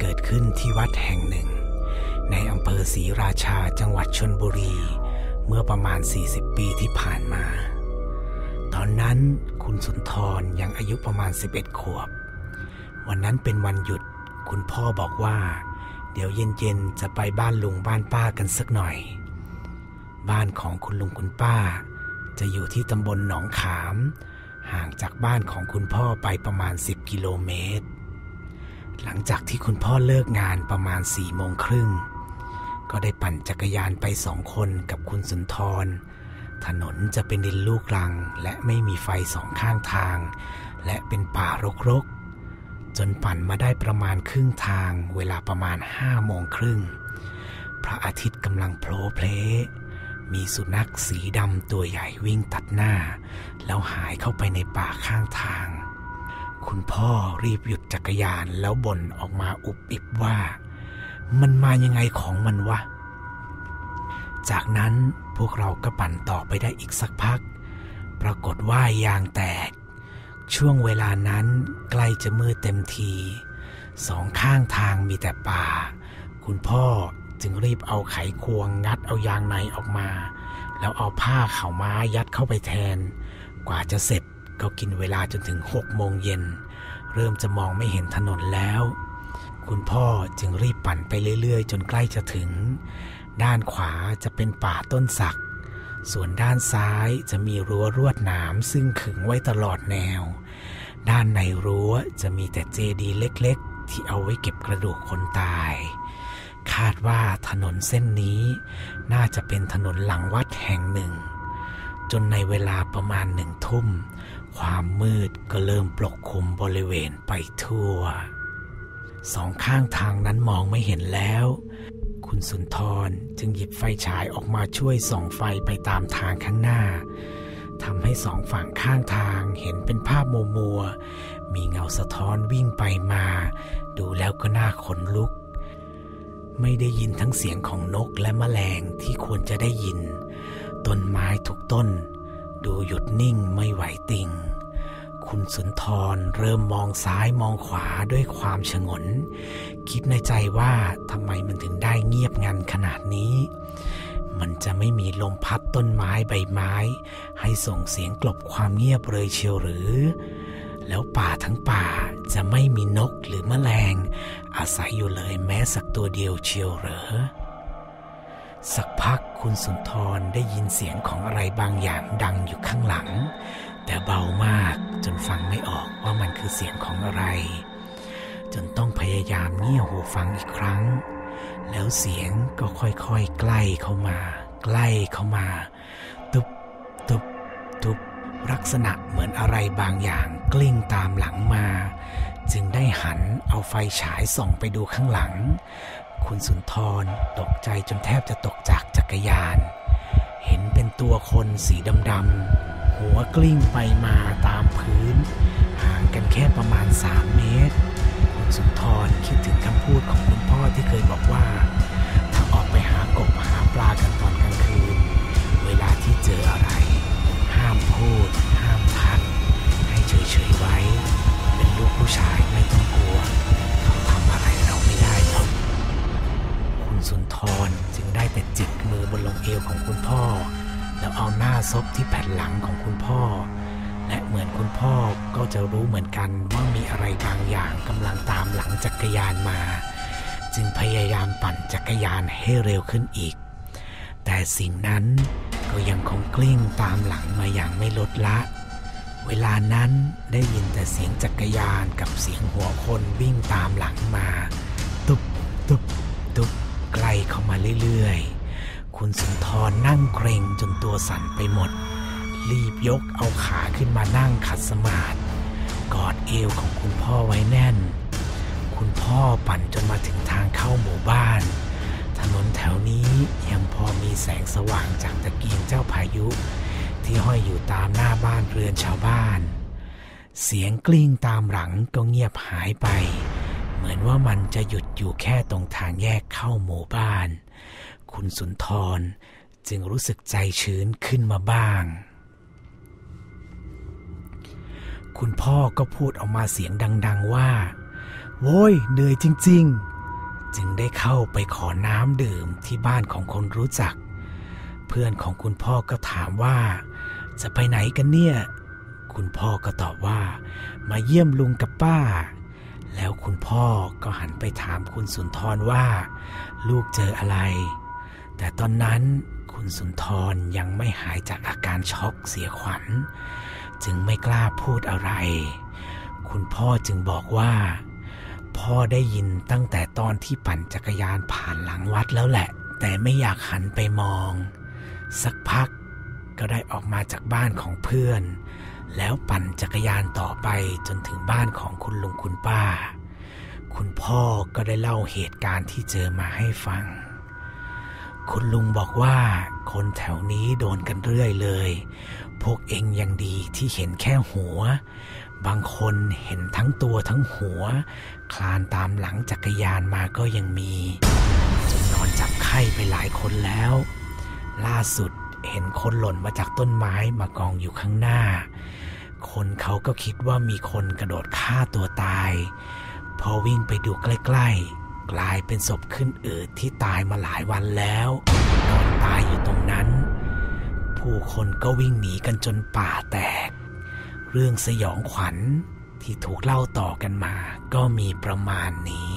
เกิดขึ้นที่วัดแห่งหนึ่ง ในอำเภอศรีราชาจังหวัดชนบุรี เมื่อประมาณ 40 ปีที่ผ่านมา ตอนนั้นคุณสุนทรยังอายุประมาณ 11 ขวบ วันนั้นเป็นวันหยุด คุณพ่อบอกว่า เดี๋ยวเย็นๆจะไปบ้านลุงบ้านป้ากันสักหน่อย บ้านของคุณลุงคุณป้า จะอยู่ที่ตำบลหนองขาม ห่างจากบ้านของคุณพ่อไปประมาณ 10 กิโลเมตร หลังจากที่คุณพ่อเลิกงานประมาณ4โมงครึ่ง ก็ได้ปั่นจักรยานไปสองคนกับคุณสุนทร ถนนจะเป็นดินลูกรังและไม่มีไฟสองข้างทาง และเป็นป่ารกๆ จนปั่นมาได้ประมาณครึ่งทางเวลาประมาณห้าโมงครึ่ง พระอาทิตย์กำลังโผล่เพลมีสุนัขสีดำตัวใหญ่วิ่งตัดหน้า แล้วหายเข้าไปในป่าข้างทาง คุณพ่อรีบหยุดจักรยานแล้วบ่นออกมาอุบอิบว่า มันมายังไงของมันวะ จากนั้นพวกเราก็ปั่นต่อไปได้อีกสักพัก ปรากฏว่ายางแตก ช่วงเวลานั้นใกล้จะมืดเต็มที สองข้างทางมีแต่ป่า คุณพ่อจึงรีบเอาไขควงงัดเอายางในออกมา แล้วเอาผ้าเข่าม้ายัดเข้าไปแทน กว่าจะเสร็จ ก็กินเวลาจนถึงหกโมงเย็น เริ่มจะมองไม่เห็นถนนแล้ว คุณพ่อจึงรีบปั่นไปเรื่อย ๆ จนใกล้จะถึง ด้านขวาจะเป็นป่าต้นสัก ส่วนด้านซ้ายจะมีรั้วรวดหนามซึ่งขึงไว้ตลอดแนว ด้านในรั้วจะมีแต่เจดีย์เล็กๆ ที่เอาไว้เก็บกระดูกคนตาย คาดว่าถนนเส้นนี้ น่าจะเป็นถนนหลังวัดแห่งหนึ่ง จนในเวลาประมาณหนึ่งทุ่ม ความมืดก็เริ่มปกคลุมบริเวณไปทั่ว สองข้างทางนั้นมองไม่เห็นแล้ว คุณสุนทรจึงหยิบไฟฉายออกมาช่วยส่องไฟไปตามทางข้างหน้าทำให้สองฝั่งข้างทางเห็นเป็นภาพมัวมัว มีเงาสะท้อนวิ่งไปมา ดูแล้วก็น่าขนลุก ไม่ได้ยินทั้งเสียงของนกและแมลงที่ควรจะได้ยิน ต้นไม้ทุกต้น ดูหยุดนิ่งไม่ไหวติง คุณสุนทรเริ่มมองซ้ายมองขวาด้วยความฉงน คิดในใจว่าทำไมมันถึงได้เงียบงันขนาดนี้ มันจะไม่มีลมพัดต้นไม้ใบไม้ ให้ส่งเสียงกลบความเงียบเลยเชียวหรือ แล้วป่าทั้งป่าจะไม่มีนกหรือแมลง อาศัยอยู่เลยแม้สักตัวเดียวเชียวเหรอ สักพักคุณสุนทรได้ยินเสียงของอะไรบางอย่างดังอยู่ข้างหลัง แต่เบามากจนฟังไม่ออกว่ามันคือเสียงของอะไร จนต้องพยายามเงี่ยหูฟังอีกครั้ง แล้วเสียงก็ค่อยๆใกล้เข้ามา ใกล้เข้ามา ตุบตุบตุบลักษณะเหมือนอะไรบางอย่างกลิ้งตามหลังมา จึงได้หันเอาไฟฉายส่องไปดูข้างหลัง คุณสุนทรตกใจจนแทบจะตกจากจักรยาน เห็นเป็นตัวคนสีดำๆ หัวกลิ้งไปมาตามพื้น ห่างกันแค่ประมาณ 3 เมตร คุณสุนทรคิดถึงคำพูดของคุณพ่อที่เคยบอกว่า ถ้าออกไปหากบหาป สุนทรจึงได้แต่จิกมือบนลงเอวของคุณพ่อ แล้วเอาหน้าซบที่แผ่นหลังของคุณพ่อ และเหมือนคุณพ่อก็จะรู้เหมือนกันว่ามีอะไรบางอย่างกำลังตามหลังจักรยานมา จึงพยายามปั่นจักรยานให้เร็วขึ้นอีก แต่สิ่งนั้นก็ยังคงกลิ้งตามหลังมาอย่างไม่ลดละ เวลานั้นได้ยินแต่เสียงจักรยานกับเสียงหัวคนวิ่งตามหลังมา ตุบตุบ มาเรื่อยๆ คุณสุนทรนั่งเกรงจนตัวสั่นไปหมด รีบยกเอาขาขึ้นมานั่งขัดสมาธิกอดเอวของคุณพ่อไว้แน่น คุณพ่อปั่นจนมาถึงทางเข้าหมู่บ้าน ถนนแถวนี้ยังพอมีแสงสว่างจากตะเกียงเจ้าพายุ ที่ห้อยอยู่ตามหน้าบ้านเรือนชาวบ้าน เสียงกลิ้งตามหลังก็เงียบหายไป เหมือนว่ามันจะหยุดอยู่แค่ตรงทางแยกเข้าหมู่บ้าน คุณสุนทรจึงรู้สึกใจชื้นขึ้นมาบ้าง คุณพ่อก็พูดออกมาเสียงดัง ๆว่า โว้ยเหนื่อยจริง ๆ จึงได้เข้าไปขอน้ำดื่มที่บ้านของคนรู้จัก เพื่อนของคุณพ่อก็ถามว่า จะไปไหนกันเนี่ย คุณพ่อก็ตอบว่า มาเยี่ยมลุงกับป้า แล้วคุณพ่อก็หันไปถามคุณสุนทรว่า ลูกเจออะไร แต่ตอนนั้นคุณสุนทรยังไม่หายจากอาการช็อกเสียขวัญ จึงไม่กล้าพูดอะไร คุณพ่อจึงบอกว่า พ่อได้ยินตั้งแต่ตอนที่ปั่นจักรยานผ่านหลังวัดแล้วแหละ แต่ไม่อยากหันไปมอง สักพักก็ได้ออกมาจากบ้านของเพื่อน แล้วปั่นจักรยานต่อไปจนถึงบ้านของคุณลุงคุณป้า คุณพ่อก็ได้เล่าเหตุการณ์ที่เจอมาให้ฟัง คุณลุงบอกว่าคนแถวนี้โดนกันเรื่อยเลย พวกเองยังดีที่เห็นแค่หัว บางคนเห็นทั้งตัวทั้งหัว คลานตามหลังจักรยานมาก็ยังมี จนนอนจับไข้ไปหลายคนแล้ว ล่าสุด เห็นคนหล่นมาจากต้นไม้มากองอยู่ข้างหน้า คนเขาก็คิดว่ามีคนกระโดดฆ่าตัวตาย พอวิ่งไปดูใกล้ๆ กลายเป็นศพขึ้นอืดที่ตายมาหลายวันแล้วนอนตายอยู่ตรงนั้น ผู้คนก็วิ่งหนีกันจนป่าแตก เรื่องสยองขวัญที่ถูกเล่าต่อกันมาก็มีประมาณนี้